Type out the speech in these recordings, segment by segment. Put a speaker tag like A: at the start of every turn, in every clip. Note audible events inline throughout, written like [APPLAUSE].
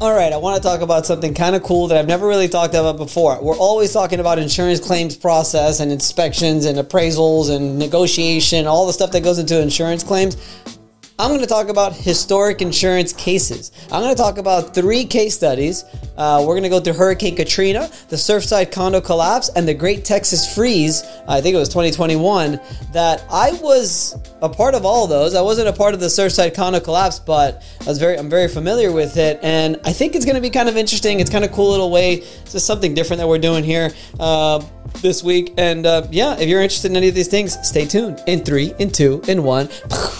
A: All right, I want to talk about something kind of cool that I've never really talked about before. We're always talking about insurance claims process and inspections and appraisals and negotiation, all the stuff that goes into insurance claims. I'm going to talk about historic insurance cases. I'm going to talk about three case studies. Uh, we're going to go through Hurricane Katrina, the Surfside condo collapse, and the Great Texas Freeze. I think it was 2021. That I was a part of all of those. I wasn't a part of the Surfside condo collapse, but I was very, I'm very familiar with it, and I think it's going to be kind of interesting. It's kind of cool little way. It's just something different that we're doing here. Uh, this week, and uh, yeah, if you're interested in any of these things, stay tuned. In three, in two, in one. [LAUGHS]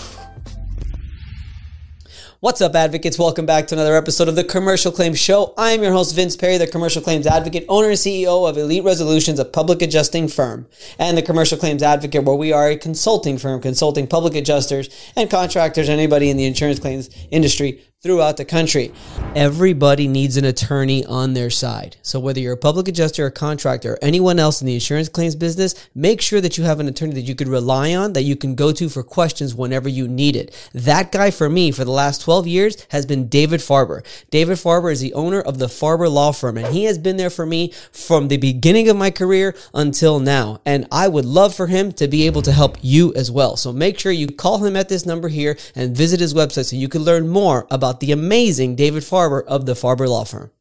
A: What's up, advocates? Welcome back to another episode of the Commercial Claims Show. I am your host, Vince Perry, the Commercial Claims Advocate, owner and CEO of Elite Resolutions, a public adjusting firm, and the Commercial Claims Advocate, where we are a consulting firm consulting public adjusters and contractors, anybody in the insurance claims industry throughout the country. Everybody needs an attorney on their side. So whether you're a public adjuster or contractor or anyone else in the insurance claims business, make sure that you have an attorney that you could rely on, that you can go to for questions whenever you need it. That guy for me for the last 12 years has been David Farber. David Farber is the owner of the Farber Law Firm and he has been there for me from the beginning of my career until now. And I would love for him to be able to help you as well. So make sure you call him at this number here and visit his website so you can learn more about about the amazing David Farber of the Farber Law Firm.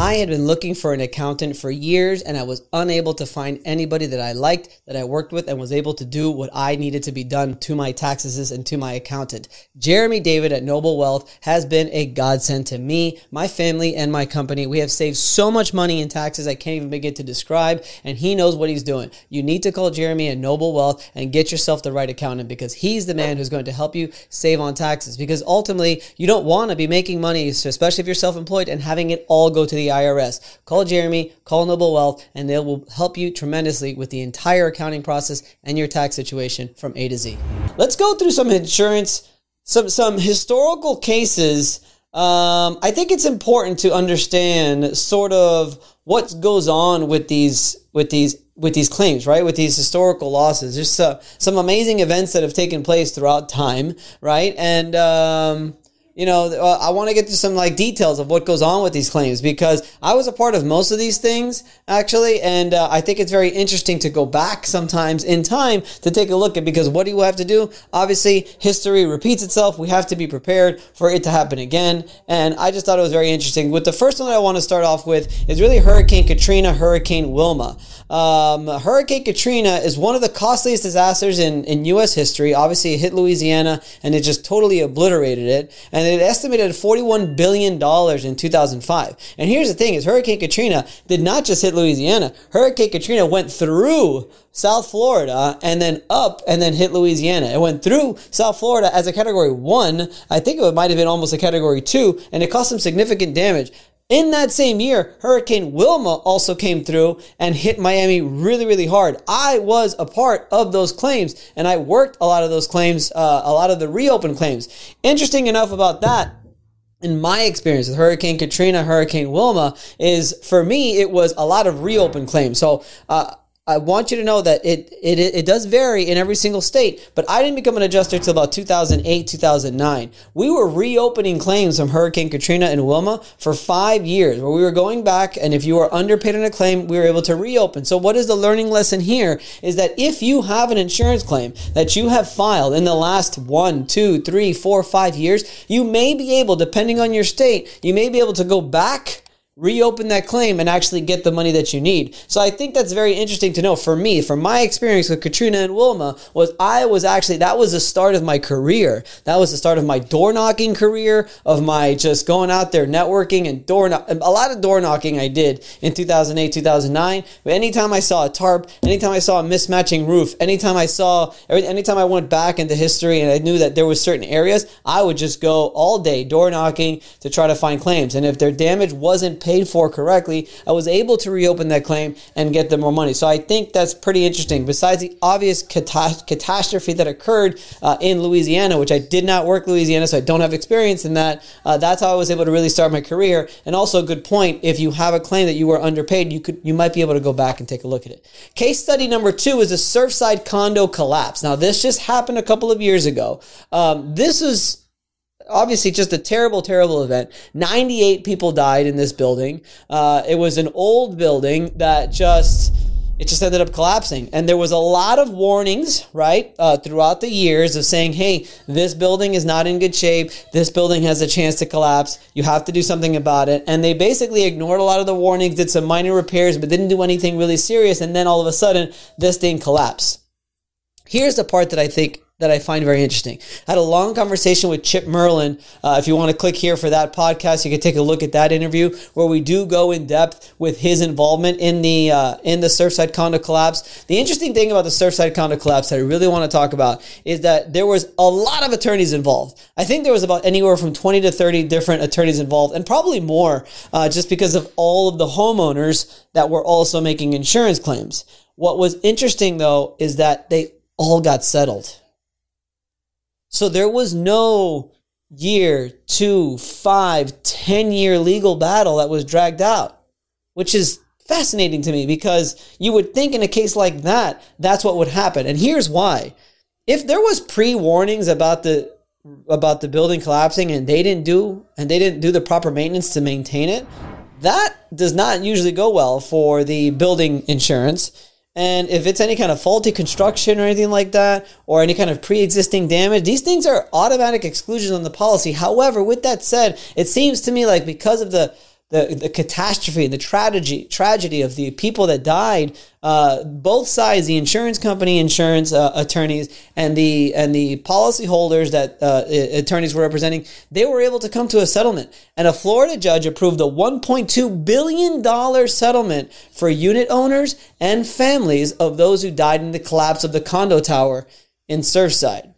A: I had been looking for an accountant for years and I was unable to find anybody that I liked, that I worked with, and was able to do what I needed to be done to my taxes and to my accountant. Jeremy David at Noble Wealth has been a godsend to me, my family, and my company. We have saved so much money in taxes I can't even begin to describe, and he knows what he's doing. You need to call Jeremy at Noble Wealth and get yourself the right accountant because he's the man who's going to help you save on taxes. Because ultimately, you don't want to be making money, especially if you're self employed, and having it all go to the IRS. Call Jeremy, call Noble Wealth, and they will help you tremendously with the entire accounting process and your tax situation from A to Z. Let's go through some insurance, some some historical cases. Um, I think it's important to understand sort of what goes on with these with these with these claims, right? With these historical losses, there's uh, some amazing events that have taken place throughout time, right? And um, you know, I want to get to some like details of what goes on with these claims because I was a part of most of these things actually, and uh, I think it's very interesting to go back sometimes in time to take a look at because what do you have to do? Obviously, history repeats itself. We have to be prepared for it to happen again, and I just thought it was very interesting. With the first one that I want to start off with is really Hurricane Katrina, Hurricane Wilma. Um, Hurricane Katrina is one of the costliest disasters in, in U.S. history. Obviously, it hit Louisiana and it just totally obliterated it. And it estimated $41 billion in 2005. And here's the thing is Hurricane Katrina did not just hit Louisiana. Hurricane Katrina went through South Florida uh, and then up and then hit Louisiana. It went through South Florida as a category one. I think it might have been almost a category two and it caused some significant damage. In that same year, Hurricane Wilma also came through and hit Miami really, really hard. I was a part of those claims and I worked a lot of those claims, uh, a lot of the reopen claims. Interesting enough about that, in my experience with Hurricane Katrina, Hurricane Wilma, is for me, it was a lot of reopen claims. So, uh, I want you to know that it, it it does vary in every single state, but I didn't become an adjuster until about 2008, 2009. We were reopening claims from Hurricane Katrina and Wilma for five years, where we were going back, and if you were underpaid on a claim, we were able to reopen. So, what is the learning lesson here? Is that if you have an insurance claim that you have filed in the last one, two, three, four, five years, you may be able, depending on your state, you may be able to go back reopen that claim and actually get the money that you need. So I think that's very interesting to know for me, from my experience with Katrina and Wilma, was I was actually, that was the start of my career. That was the start of my door knocking career, of my just going out there networking and door, a lot of door knocking I did in 2008, 2009. But anytime I saw a tarp, anytime I saw a mismatching roof, anytime I saw, anytime I went back into history and I knew that there was certain areas, I would just go all day door knocking to try to find claims. And if their damage wasn't paid, paid for correctly, I was able to reopen that claim and get them more money. So I think that's pretty interesting. Besides the obvious cata- catastrophe that occurred uh, in Louisiana, which I did not work Louisiana, so I don't have experience in that. Uh, that's how I was able to really start my career. And also a good point: if you have a claim that you were underpaid, you could you might be able to go back and take a look at it. Case study number two is a Surfside condo collapse. Now this just happened a couple of years ago. Um, this is obviously just a terrible, terrible event. 98 people died in this building. Uh, it was an old building that just it just ended up collapsing. And there was a lot of warnings, right, uh, throughout the years of saying, hey, this building is not in good shape. This building has a chance to collapse. You have to do something about it. And they basically ignored a lot of the warnings, did some minor repairs, but didn't do anything really serious. And then all of a sudden, this thing collapsed. Here's the part that I think that I find very interesting. I had a long conversation with Chip Merlin. Uh, if you want to click here for that podcast, you can take a look at that interview where we do go in depth with his involvement in the uh, in the Surfside condo collapse. The interesting thing about the Surfside condo collapse that I really want to talk about is that there was a lot of attorneys involved. I think there was about anywhere from 20 to 30 different attorneys involved, and probably more, uh, just because of all of the homeowners that were also making insurance claims. What was interesting though is that they all got settled so there was no year, two, five, ten year legal battle that was dragged out, which is fascinating to me because you would think in a case like that, that's what would happen. And here's why. If there was pre-warnings about the about the building collapsing and they didn't do and they didn't do the proper maintenance to maintain it, that does not usually go well for the building insurance and if it's any kind of faulty construction or anything like that, or any kind of pre existing damage, these things are automatic exclusions on the policy. However, with that said, it seems to me like because of the the, the catastrophe and the tragedy tragedy of the people that died. Uh, both sides, the insurance company, insurance uh, attorneys, and the and the policyholders that uh, attorneys were representing, they were able to come to a settlement. And a Florida judge approved a 1.2 billion dollar settlement for unit owners and families of those who died in the collapse of the condo tower in Surfside.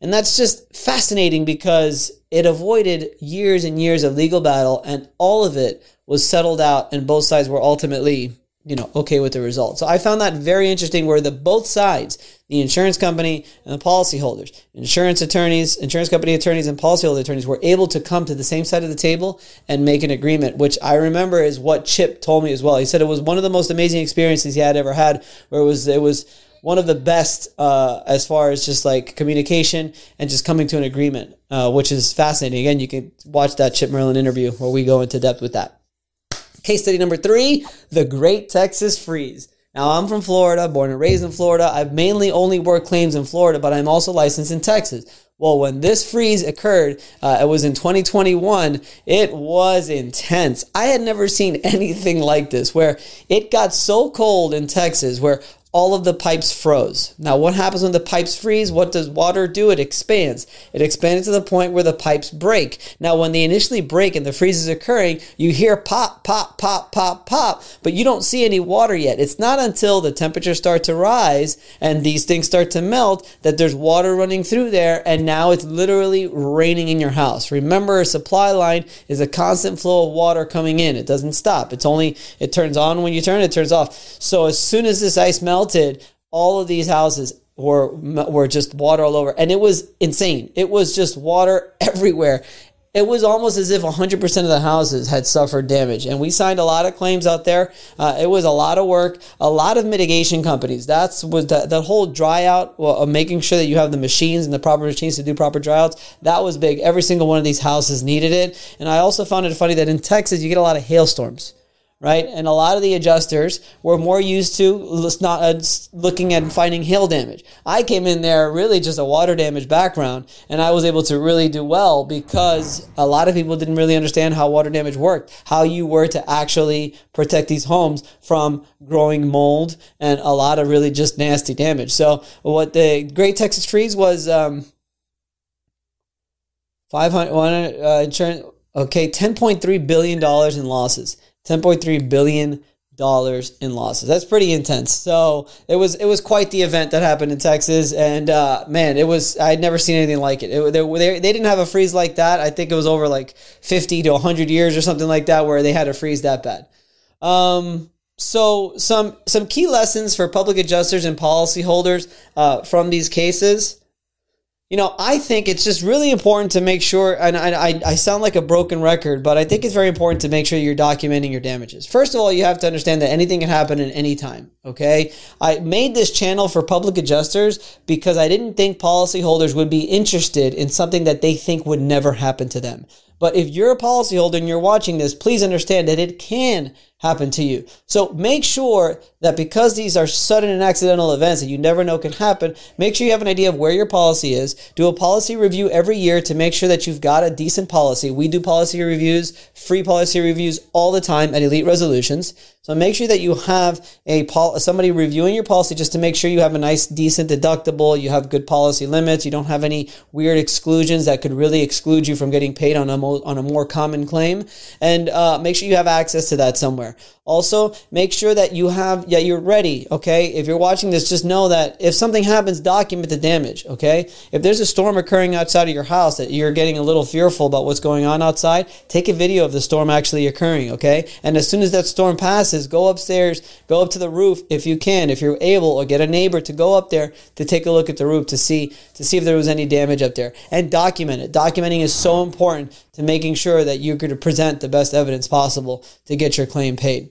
A: And that's just fascinating because it avoided years and years of legal battle, and all of it was settled out, and both sides were ultimately, you know, okay with the result. So I found that very interesting, where the both sides, the insurance company and the policyholders, insurance attorneys, insurance company attorneys, and policyholder attorneys, were able to come to the same side of the table and make an agreement, which I remember is what Chip told me as well. He said it was one of the most amazing experiences he had ever had, where it was it was one of the best uh, as far as just like communication and just coming to an agreement, uh, which is fascinating. Again, you can watch that Chip Merlin interview where we go into depth with that. Case study number three the Great Texas Freeze. Now, I'm from Florida, born and raised in Florida. I've mainly only worked claims in Florida, but I'm also licensed in Texas. Well, when this freeze occurred, uh, it was in 2021. It was intense. I had never seen [LAUGHS] anything like this, where it got so cold in Texas, where all of the pipes froze. Now, what happens when the pipes freeze? What does water do? It expands. It expands to the point where the pipes break. Now, when they initially break and the freeze is occurring, you hear pop, pop, pop, pop, pop, but you don't see any water yet. It's not until the temperatures start to rise and these things start to melt that there's water running through there, and now it's literally raining in your house. Remember, a supply line is a constant flow of water coming in. It doesn't stop. It's only, it turns on when you turn, it turns off. So as soon as this ice melts, melted, all of these houses were were just water all over, and it was insane. It was just water [LAUGHS] everywhere. It was almost as if 100% of the houses had suffered damage. And we signed a lot of claims out there. Uh, it was a lot of work, a lot of mitigation companies. That's was the, the whole dry out, well, of making sure that you have the machines and the proper machines to do proper dry outs. That was big. Every single one of these houses needed it. And I also found it funny that in Texas, you get a lot of hailstorms right? And a lot of the adjusters were more used to not uh, looking at finding hail damage. I came in there really just a water damage background, and I was able to really do well because a lot of people didn't really understand how water damage worked, how you were to actually protect these homes from growing mold and a lot of really just nasty damage. So what the Great Texas Freeze was. Um, 500 uh, insurance okay 10.3 billion dollars in losses 10.3 billion dollars in losses. That's pretty intense. So it was it was quite the event that happened in Texas, and uh, man, it was I'd never seen anything like it. it they, they, didn't have a freeze like that. I think it was over like 50 to 100 years or something like that, where they had a freeze that bad. Um, so some some key lessons for public adjusters and policyholders uh, from these cases. You know, I think it's just really important to make sure, and I, I, sound like a broken record, but I think it's very important to make sure you're documenting your damages. First of all, you have to understand that anything can happen at any time. Okay. I made this channel for public adjusters because I didn't think policyholders would be interested in something that they think would never happen to them. But if you're a policyholder and you're watching this, please understand that it can happen to you. So make sure that because these are sudden and accidental events that you never know can happen, make sure you have an idea of where your policy is. Do a policy review every year to make sure that you've got a decent policy. We do policy reviews, free policy reviews all the time at Elite Resolutions. So make sure that you have a pol- somebody reviewing your policy just to make sure you have a nice, decent deductible. You have good policy limits. You don't have any weird exclusions that could really exclude you from getting paid on a mo- on a more common claim. And uh, make sure you have access to that somewhere. Also, make sure that you have, yeah, you're ready, okay? If you're watching this, just know that if something happens, document the damage, okay? If there's a storm occurring outside of your house that you're getting a little fearful about what's going on outside, take a video of the storm actually occurring, okay? And as soon as that storm passes, go upstairs, go up to the roof if you can, if you're able, or get a neighbor to go up there to take a look at the roof to see to see if there was any damage up there. And document it. Documenting is so important to making sure that going to present the best evidence possible to get your claim paid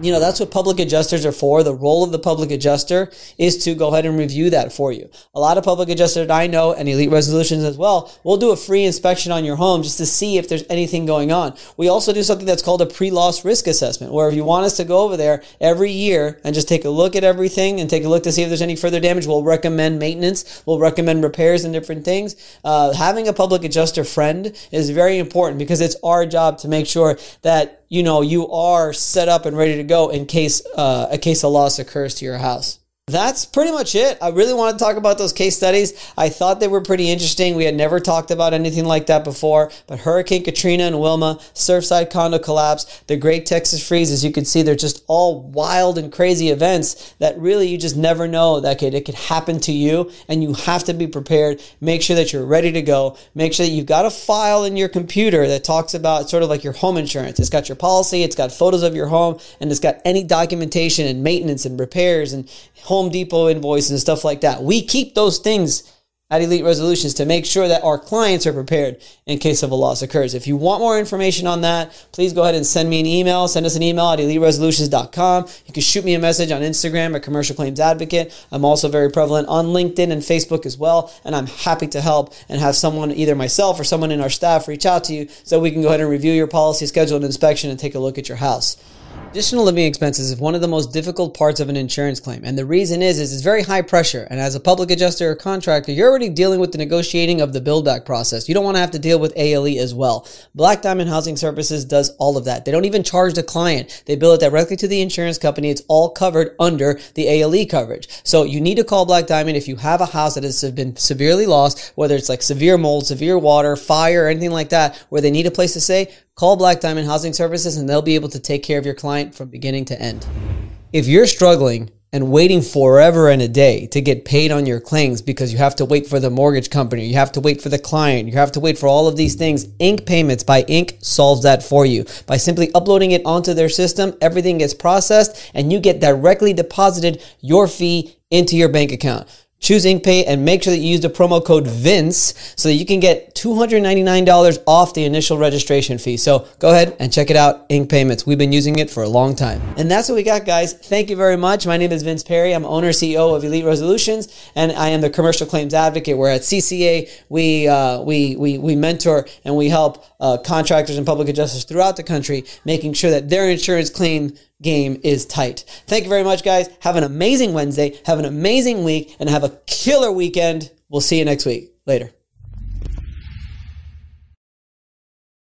A: you know, that's what public adjusters are for. The role of the public adjuster is to go ahead and review that for you. A lot of public adjusters I know and elite resolutions as well will do a free inspection on your home just to see if there's anything going on. We also do something that's called a pre-loss risk assessment, where if you want us to go over there every year and just take a look at everything and take a look to see if there's any further damage, we'll recommend maintenance, we'll recommend repairs and different things. Uh, having a public adjuster friend is very important because it's our job to make sure that you know you are set up and ready to go in case uh, a case of loss occurs to your house. That's pretty much it. I really want to talk about those case studies. I thought they were pretty interesting. We had never talked about anything like that before, but Hurricane Katrina and Wilma, Surfside condo collapse, the Great Texas Freeze, as you can see, they're just all wild and crazy events that really you just never know that could, it could happen to you, and you have to be prepared. Make sure that you're ready to go. Make sure that you've got a file in your computer that talks about sort of like your home insurance. It's got your policy, it's got photos of your home, and it's got any documentation and maintenance and repairs and Home Depot invoices and stuff like that. We keep those things at Elite Resolutions to make sure that our clients are prepared in case of a loss occurs. If you want more information on that, please go ahead and send me an email. Send us an email at eliteresolutions.com. You can shoot me a message on Instagram at Commercial Claims Advocate. I'm also very prevalent on LinkedIn and Facebook as well, and I'm happy to help and have someone, either myself or someone in our staff, reach out to you so we can go ahead and review your policy, schedule an inspection, and take a look at your house. Additional living expenses is one of the most difficult parts of an insurance claim. And the reason is, is it's very high pressure. And as a public adjuster or contractor, you're already dealing with the negotiating of the build back process. You don't want to have to deal with ALE as well. Black Diamond Housing Services does all of that. They don't even charge the client. They bill it directly to the insurance company. It's all covered under the ALE coverage. So you need to call Black Diamond if you have a house that has been severely lost, whether it's like severe mold, severe water, fire, anything like that, where they need a place to stay Call Black Diamond Housing Services and they'll be able to take care of your client from beginning to end. If you're struggling and waiting forever and a day to get paid on your claims because you have to wait for the mortgage company, you have to wait for the client, you have to wait for all of these things, Ink Payments by Ink solves that for you. By simply uploading it onto their system, everything gets processed and you get directly deposited your fee into your bank account. Choose InkPay and make sure that you use the promo code VINCE so that you can get $299 off the initial registration fee. So go ahead and check it out, Ink Payments. We've been using it for a long time. And that's what we got, guys. Thank you very much. My name is Vince Perry. I'm owner CEO of Elite Resolutions, and I am the commercial claims advocate. Where at CCA, we, uh, we, we, we mentor and we help uh, contractors and public adjusters throughout the country, making sure that their insurance claim game is tight. Thank you very much, guys. Have an amazing Wednesday. Have an amazing week and have a killer weekend. We'll see you next week. Later.